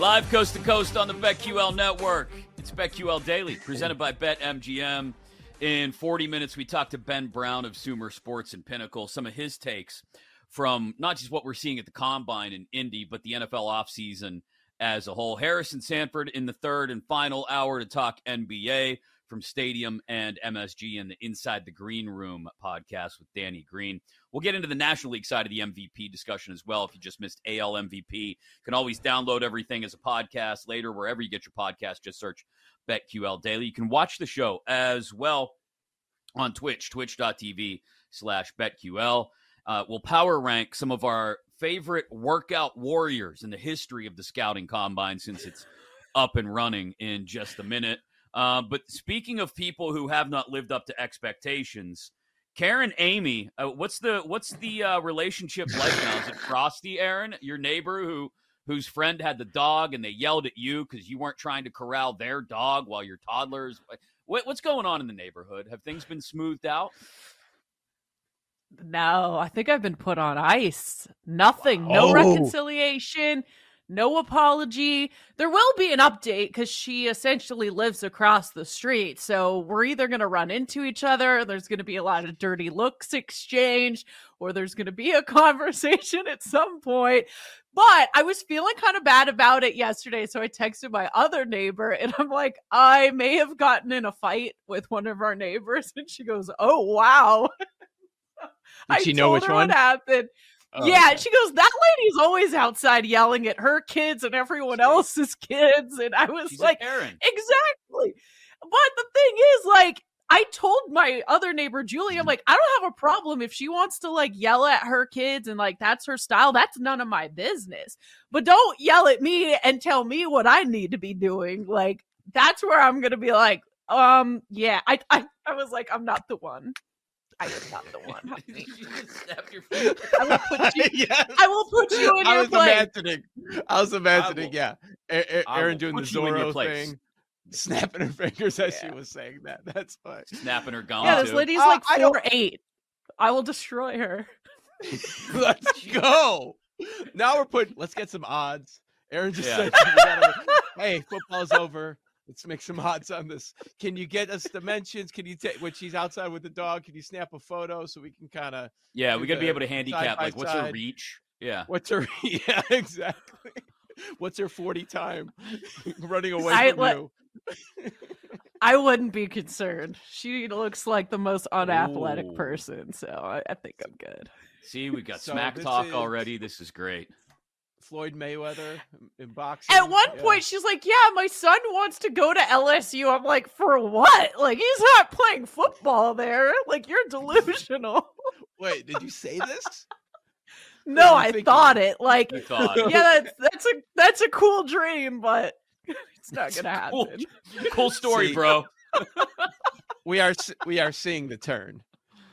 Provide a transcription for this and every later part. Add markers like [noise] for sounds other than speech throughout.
Live coast to coast on the BetQL network. It's BetQL Daily, presented by BetMGM. In 40 minutes, we talked to Ben Brown of Sumer Sports and Pinnacle, some of his takes from not just what we're seeing at the combine in Indy, but the NFL offseason as a whole. Harrison Sanford in the third and final hour to talk NBA from Stadium and MSG and the Inside the Green Room podcast with Danny Green. We'll get into the National League side of the MVP discussion as well. If you just missed AL MVP, you can always download everything as a podcast later, wherever you get your podcast. Just search BetQL Daily. You can watch the show as well on Twitch, twitch.tv slash BetQL. Uh, we'll power rank some of our favorite workout warriors in the history of the scouting combine since it's up and running in just a minute. Uh, but speaking of people who have not lived up to expectations, Karen Amy, uh, what's the what's the uh, relationship like now? Is it [laughs] Frosty, Erin, your neighbor who whose friend had the dog and they yelled at you because you weren't trying to corral their dog while your toddlers? What, what's going on in the neighborhood? Have things been smoothed out? No, I think I've been put on ice. Nothing. No oh. reconciliation no apology. There will be an update because she essentially lives across the street. So we're either going to run into each other, there's going to be a lot of dirty looks exchanged, or there's going to be a [laughs] conversation at some point. But I was feeling kind of bad about it yesterday. So I texted my other neighbor and I'm like, I may have gotten in a fight with one of our neighbors. And she goes, Oh, wow. [laughs] Did she know which one? What happened? Oh, yeah, okay. she goes, That lady's always outside yelling at her kids and everyone else's kids. And I was She's like, Exactly. But the thing is, like, I told my other neighbor Julie, I'm like, I don't have a problem if she wants to like yell at her kids and like that's her style. That's none of my business. But don't yell at me and tell me what I need to be doing. Like that's where I'm gonna be like, um, yeah. I I, I was like, I'm not the one. I am not the one. [laughs] Honey. [laughs] I will put you. [laughs] yes. I will put you in I your was place. imagining. I was imagining. Will, yeah, a- a- Erin doing the Zorro thing, snapping her fingers as yeah. she was saying that. That's fine. Snapping her gum. Yeah, this too. lady's uh, like four eight. I will destroy her. let's go. Now we're putting. Let's get some odds. Erin just yeah. said, "Hey, football's over. Let's make some odds on this. Can you get us dimensions? Can you take when she's outside with the dog? Can you snap a photo so we can kind of yeah, we got to be able to handicap like what's her reach? Yeah, what's her [laughs] yeah exactly. What's her forty time [laughs] running [laughs] away I, from you? I wouldn't be concerned. She looks like the most unathletic Ooh. person, so I, I, think I'm good. See, we got so smack talk is... already. This is great. Floyd Mayweather in boxing. At one yeah. point, she's like, "Yeah, my son wants to go to LSU." I'm like, "For what? Like, he's not playing football there. Like, you're delusional." [laughs] Wait, did you say this? [laughs] no, I thinking? thought it. Like, thought. yeah, that's that's a that's a cool dream, but [laughs] it's not gonna happen. Cool, cool story, See, bro. we are we are seeing the turn.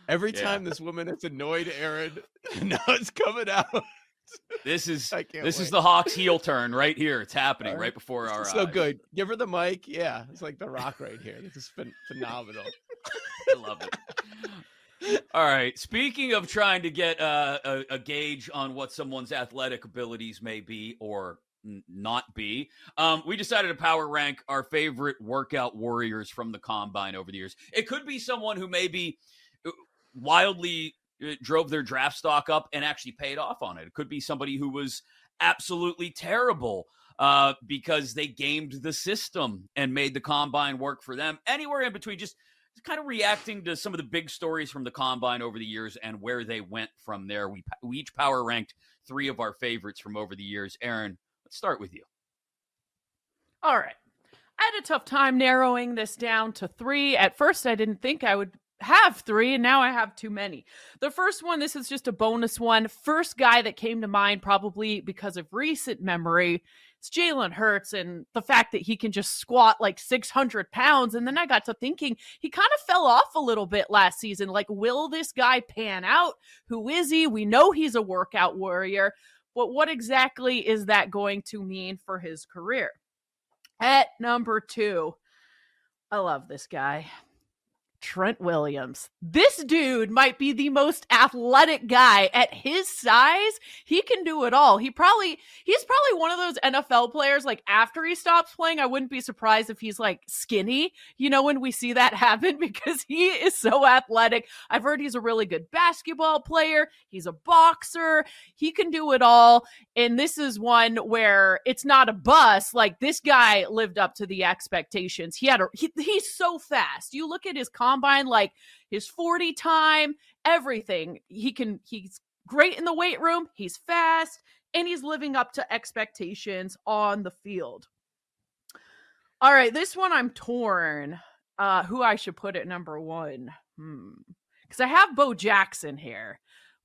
Every yeah. time this woman is annoyed, Erin, now it's coming out. [laughs] This is this wait. is the Hawks heel turn right here. It's happening right, right before our so eyes. good. Give her the mic. Yeah, it's like the Rock right here. This is ph- phenomenal. I love it. All right. Speaking of trying to get uh, a, a, gauge on what someone's athletic abilities may be or n- not be, um, we decided to power rank our favorite workout warriors from the combine over the years. It could be someone who may be uh, wildly drove their draft stock up and actually paid off on it. It could be somebody who was absolutely terrible uh, because they gamed the system and made the combine work for them. Anywhere in between, just kind of reacting to some of the big stories from the combine over the years and where they went from there. We, we each power ranked three of our favorites from over the years. Erin, let's start with you. All right. I had a tough time narrowing this down to three. At first, I didn't think I would have three and now I have too many. The first one, this is just a bonus one. First guy that came to mind, probably because of recent memory, it's Jalen Hurts and the fact that he can just squat like 600 pounds. And then I got to thinking he kind of fell off a little bit last season. Like, will this guy pan out? Who is he? We know he's a workout warrior, but what exactly is that going to mean for his career? At number two, I love this guy. Trent Williams. This dude might be the most athletic guy at his size. He can do it all. He probably he's probably one of those NFL players like after he stops playing, I wouldn't be surprised if he's like skinny, you know, when we see that [laughs] happen because he is so athletic. I've heard he's a really good basketball player. He's a boxer. He can do it all. And this is one where it's not a bus. Like this guy lived up to the expectations. He had a he, he's so fast. You look at his combine, like his 40 time, everything. He can, he's great in the weight room, he's fast, and he's living up to expectations on the field. All right, this one I'm torn. Uh, who I should put at number one? Hmm. Because I have Bo Jackson here,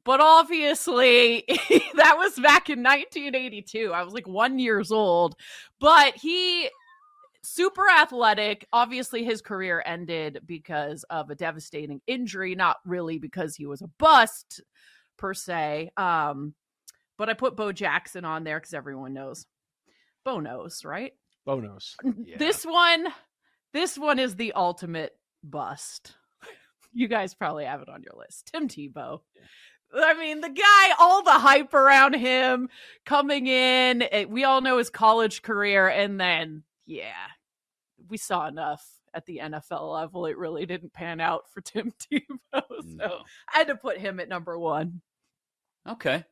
but obviously [laughs] that was back in 1982. I was like one years old, but he super athletic. Obviously, his career ended because of a devastating injury, not really because he was a bust per se. Um, but I put Bo Jackson on there because everyone knows. Bo knows, right? Bo knows. Yeah. This one, this one is the ultimate bust. [laughs] You guys probably have it on your list. Tim Tebow. I mean, the guy, all the hype around him coming in. It, we all know his college career, and then yeah, we saw enough at the NFL level. It really didn't pan out for [laughs] Tim Tebow. So no. I had to put him at number one. Okay.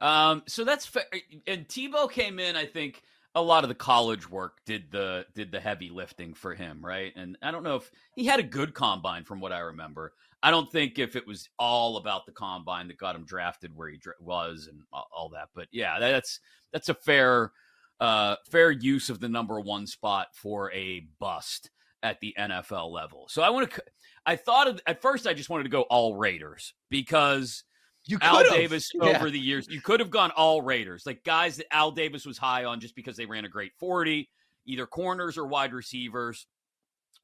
Um, so that's fair. And Tebow came in, I think a lot of the college work did the did the heavy lifting for him, right? And I don't know if he had a good combine from what I remember. I don't think if it was all about the combine that got him drafted where he was and all that. But yeah, that's that's a fair uh, fair use of the number one spot for a bust at the NFL level. So I want to. I thought of, at first I just wanted to go all Raiders because you Al Davis yeah. over the years you could have gone all Raiders, like guys that Al Davis was high on just because they ran a great forty, either corners or wide receivers.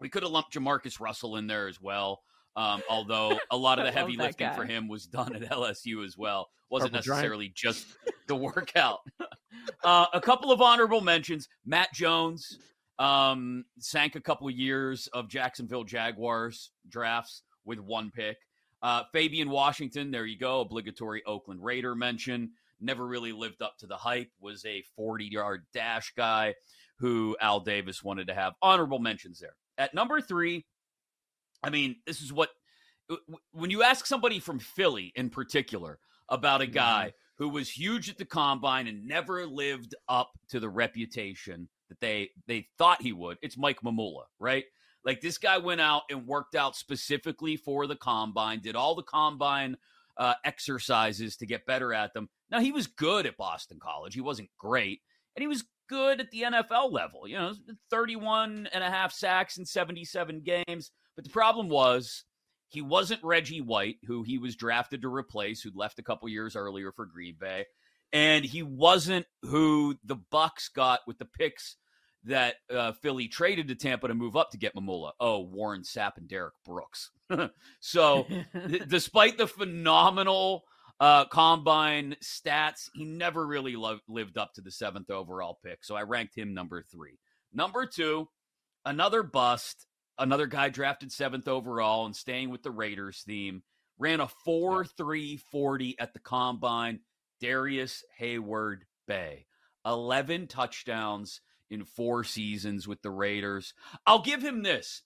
We could have lumped JaMarcus Russell in there as well. Um, although [laughs] a lot of the heavy lifting guy. for him was done at LSU as well, wasn't Purple necessarily Giant. just the workout. [laughs] uh, a couple of honorable mentions: Matt Jones um, sank a couple of years of Jacksonville Jaguars drafts with one pick. Uh, Fabian Washington, there you go, obligatory Oakland Raider mention. Never really lived up to the hype. Was a 40 yard dash guy who Al Davis wanted to have honorable mentions there. At number three, I mean, this is what when you ask somebody from Philly in particular about a guy mm-hmm. Who was huge at the combine and never lived up to the reputation that they they thought he would, it's Mike Mamula, right? Like this guy went out and worked out specifically for the combine, did all the combine uh, exercises to get better at them. Now he was good at Boston College. He wasn't great, and he was good at the NFL level. You know, 31 and a half sacks in 77 games. But the problem was he wasn't Reggie White, who he was drafted to replace, who'd left a couple years earlier for Green Bay, and he wasn't who the Bucs got with the picks that uh, Philly traded to Tampa to move up to get Mamula. Oh, Warren Sapp and Derrick Brooks. [laughs] so, [laughs] th- despite the phenomenal uh, combine stats, he never really lo- lived up to the seventh overall pick. So I ranked him number three. Number two, another bust another guy drafted seventh overall and staying with the Raiders theme, ran a 4 3 40 at the combine. Darius Hayward Bay, 11 touchdowns in four seasons with the Raiders. I'll give him this.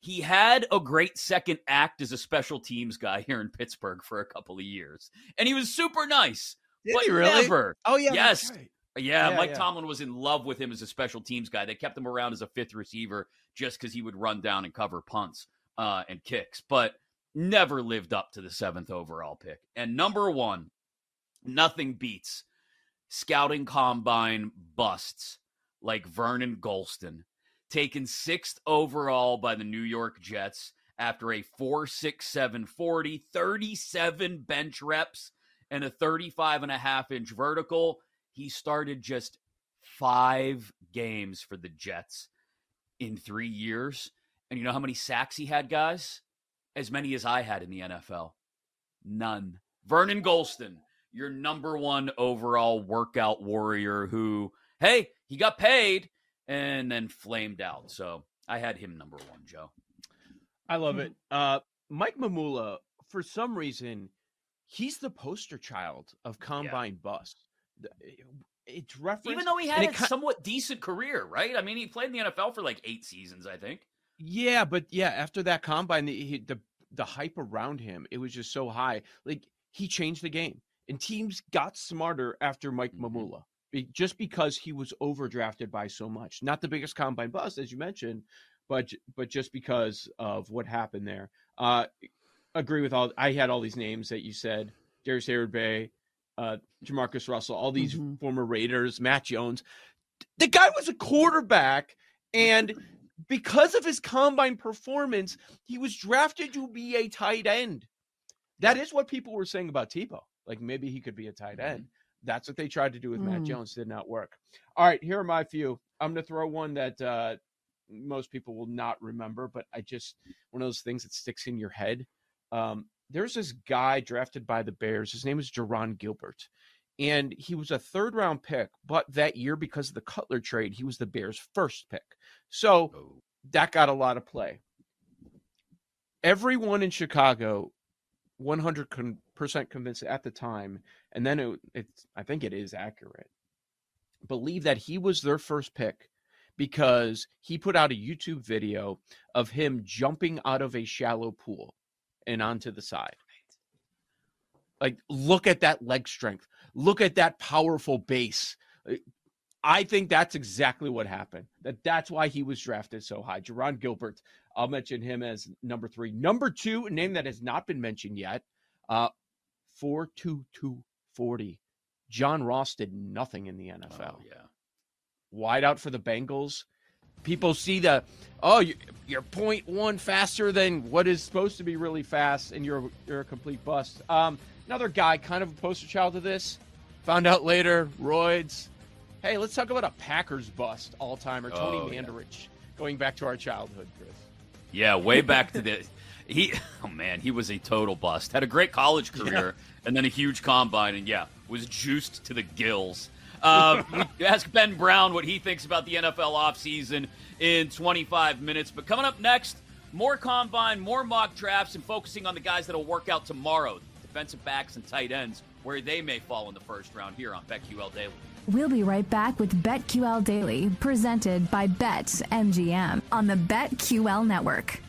He had a great second act as a special teams guy here in Pittsburgh for a couple of years, and he was super nice. Did but he really? Never. Oh yeah, yes. Right. Yeah, yeah, Mike yeah. Tomlin was in love with him as a special teams guy. They kept him around as a fifth receiver just because he would run down and cover punts uh, and kicks, but never lived up to the seventh overall pick. And number one, nothing beats scouting combine busts like Vernon Gholston, taken sixth overall by the New York Jets after a 4.67 40, 37 bench reps, and a 35 and a half inch vertical he started just five games for the Jets in three years. And you know how many sacks he had, guys? As many as I had in the NFL. None. Vernon Gholston, your number one overall workout warrior who, hey, he got paid and then flamed out. So I had him number one, Joe. I love it. Uh, Mike Mamula, for some reason, he's the poster child of combine yeah. bust. It's referenced, even though he had a somewhat decent career, right? I mean, he played in the NFL for like eight seasons, I think. Yeah, but yeah, after that combine, the the, the hype around him, it was just so high. Like he changed the game, and teams got smarter after Mike mm-hmm. Mamula just because he was overdrafted by so much. Not the biggest combine bust, as you mentioned, but but just because of what happened there. Uh, agree with all. I had all these names that you said: Darrius Heyward-Bey, uh, JaMarcus Russell, all these mm-hmm. former Raiders, Matt Jones. The guy was a quarterback, and because of his combine performance, he was drafted to be a tight end. That is what people were saying about Tebow. Like maybe he could be a tight end. That's what they tried to do with mm. Matt Jones. Did not work. All right, here are my few. I'm going to throw one that uh, most people will not remember, but I just one of those things that sticks in your head. Um, there's this guy drafted by the Bears. His name is Jarron Gilbert. And he was a third round pick, but that year, because of the Cutler trade, he was the Bears' first pick. So oh. that got a lot of play. Everyone in Chicago, 100% convinced at the time, and then it, it's, I think it is accurate, believe that he was their first pick because he put out a YouTube video of him jumping out of a shallow pool and onto the side. Like, look at that leg strength. Look at that powerful base. Uh, I think that's exactly what happened. That that's why he was drafted so high. Jarron Gilbert, I'll mention him as number three. Number two, a name that has not been mentioned yet, uh, four two two forty. John Ross did nothing in the NFL. Oh, yeah wide out for the Bengals. People see the oh you're point one faster than what is supposed to be really fast, and you're you're a complete bust. Um, another guy, kind of a poster child of this. Found out later, roids. Hey, let's talk about a Packers bust all timer, Tony oh, Mandarich, yeah. going back to our childhood, Chris. Yeah, way back to the [laughs] he. Oh man, he was a total bust. Had a great college career, yeah. and then a huge combine, and yeah, was juiced to the gills. [laughs] Uh, ask Ben Brown what he thinks about the NFL offseason in 25 minutes. But coming up next, more combine, more mock drafts, and focusing on the guys that'll work out tomorrow defensive backs and tight ends, where they may fall in the first round here on BetQL Daily. We'll be right back with BetQL Daily, presented by BetMGM on the BetQL Network.